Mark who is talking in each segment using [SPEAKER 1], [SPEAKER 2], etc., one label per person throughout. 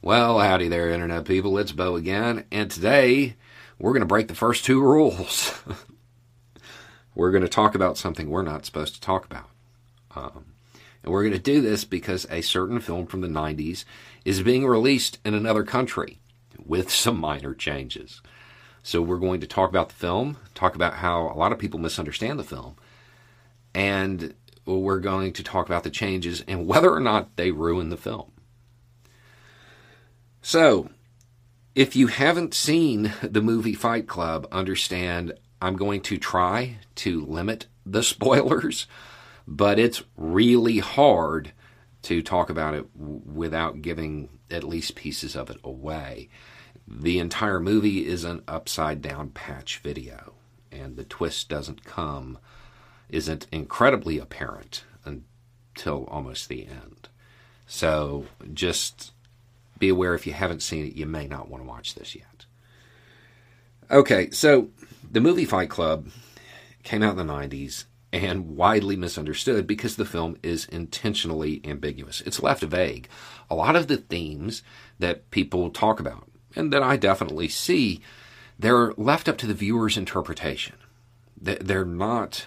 [SPEAKER 1] Well, howdy there, Internet people. It's Bo again, and today we're going to break the first two rules. we're going to talk about something we're not supposed to talk about. Um, and we're going to do this because a certain film from the 90s is being released in another country with some minor changes. So we're going to talk about the film, talk about how a lot of people misunderstand the film, and we're going to talk about the changes and whether or not they ruin the film. So, if you haven't seen the movie Fight Club, understand I'm going to try to limit the spoilers, but it's really hard to talk about it without giving at least pieces of it away. The entire movie is an upside down patch video, and the twist doesn't come, isn't incredibly apparent until almost the end. So just be aware if you haven't seen it, you may not want to watch this yet. Okay, so the movie Fight Club came out in the 90s and widely misunderstood because the film is intentionally ambiguous. It's left vague. A lot of the themes that people talk about, and that I definitely see, they're left up to the viewer's interpretation. They're not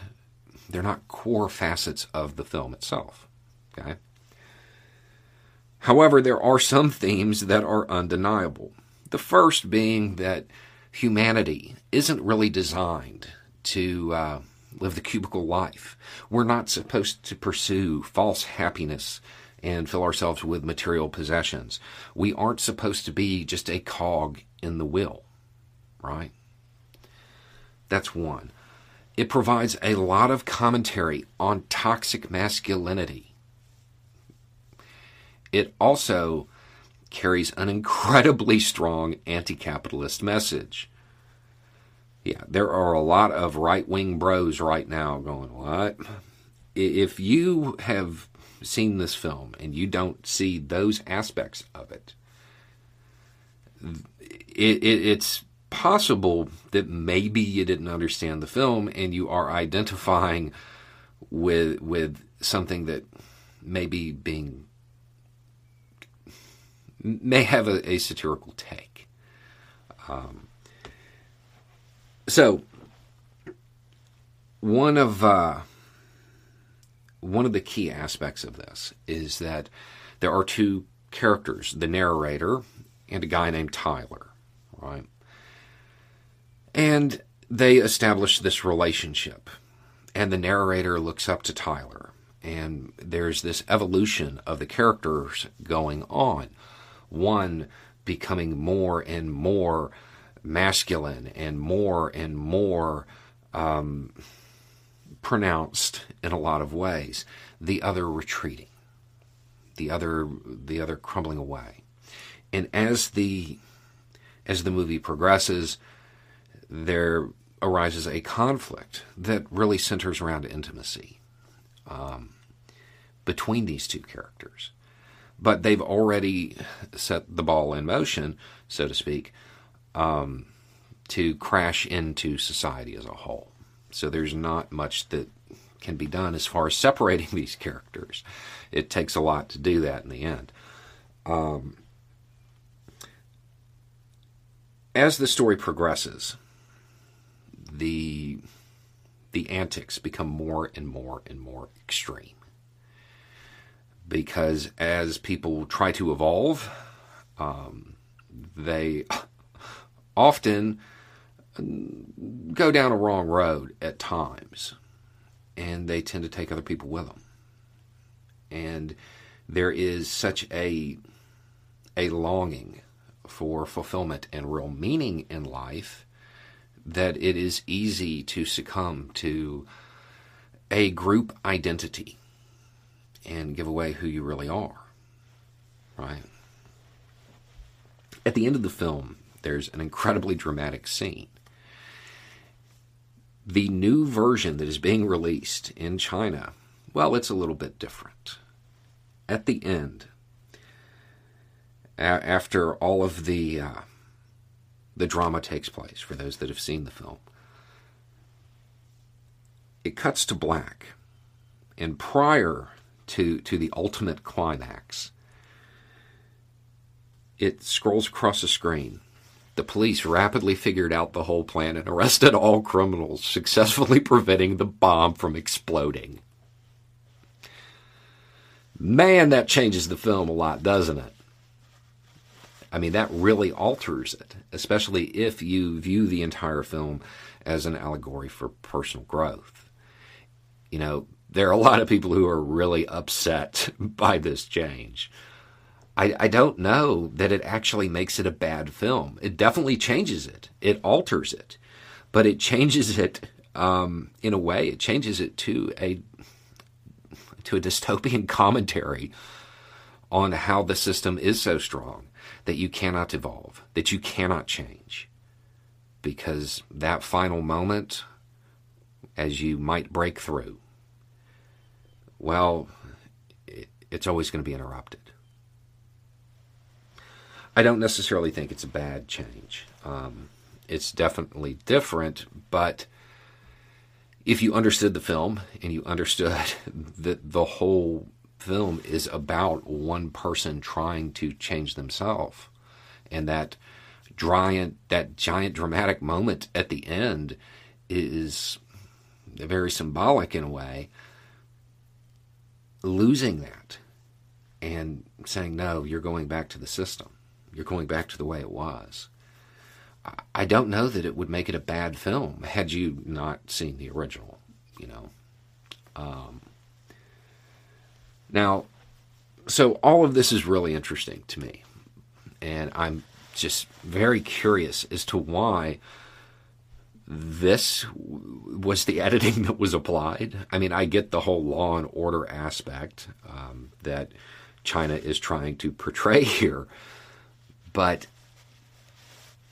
[SPEAKER 1] they're not core facets of the film itself. Okay? However, there are some themes that are undeniable. The first being that humanity isn't really designed to uh, live the cubicle life. We're not supposed to pursue false happiness and fill ourselves with material possessions. We aren't supposed to be just a cog in the wheel, right? That's one. It provides a lot of commentary on toxic masculinity it also carries an incredibly strong anti capitalist message. Yeah, there are a lot of right wing bros right now going, What? If you have seen this film and you don't see those aspects of it, it, it, it's possible that maybe you didn't understand the film and you are identifying with with something that may be being may have a, a satirical take. Um, so one of uh, one of the key aspects of this is that there are two characters: the narrator and a guy named Tyler, right? And they establish this relationship, and the narrator looks up to Tyler, and there's this evolution of the characters going on one becoming more and more masculine and more and more um, pronounced in a lot of ways, the other retreating, the other the other crumbling away, and as the as the movie progresses, there arises a conflict that really centers around intimacy um, between these two characters but they've already set the ball in motion, so to speak, um, to crash into society as a whole. So there's not much that can be done as far as separating these characters. It takes a lot to do that in the end. Um, as the story progresses, the the antics become more and more and more extreme because as people try to evolve, um, they often go down a wrong road at times, and they tend to take other people with them. And there is such a a longing for fulfillment and real meaning in life that it is easy to succumb to a group identity and give away who you really are. Right? at the end of the film, there's an incredibly dramatic scene. The new version that is being released in China, well, it's a little bit different. At the end, a- after all of the uh, the drama takes place, for those that have seen the film, it cuts to black, and prior to to the ultimate climax, it scrolls across the screen. The police rapidly figured out the whole plan and arrested all criminals, successfully preventing the bomb from exploding. Man, that changes the film a lot, doesn't it? I mean, that really alters it, especially if you view the entire film as an allegory for personal growth. You know, there are a lot of people who are really upset by this change. I, I don't know that it actually makes it a bad film. It definitely changes it. It alters it, but it changes it um, in a way. It changes it to a to a dystopian commentary on how the system is so strong that you cannot evolve, that you cannot change, because that final moment, as you might break through, well, it's always going to be interrupted. I don't necessarily think it's a bad change. Um, it's definitely different, but if you understood the film and you understood that the whole film is about one person trying to change themselves, and that giant that giant dramatic moment at the end is very symbolic in a way. Losing that and saying no, you're going back to the system you're going back to the way it was. I don't know that it would make it a bad film had you not seen the original, you know. Um, now, so all of this is really interesting to me, and I'm just very curious as to why this was the editing that was applied. I mean, I get the whole law and order aspect um, that China is trying to portray here but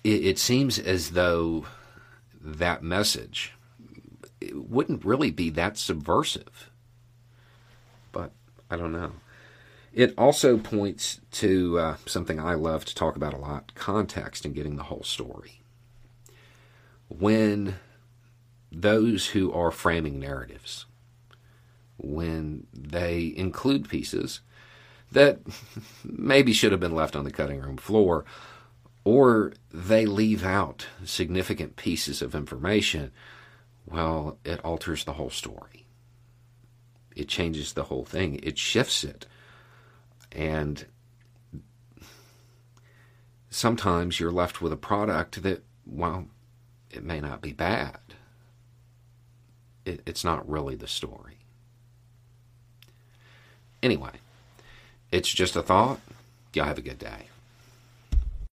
[SPEAKER 1] it, it seems as though that message wouldn't really be that subversive. But I don't know. It also points to uh, something I love to talk about a lot context and getting the whole story. When those who are framing narratives, when they include pieces that maybe should have been left on the cutting room floor, or they leave out significant pieces of information, well, it alters the whole story. It changes the whole thing, it shifts it. And sometimes you're left with a product that, well, it may not be bad. It, it's not really the story. Anyway, it's just a thought. Y'all have a good day.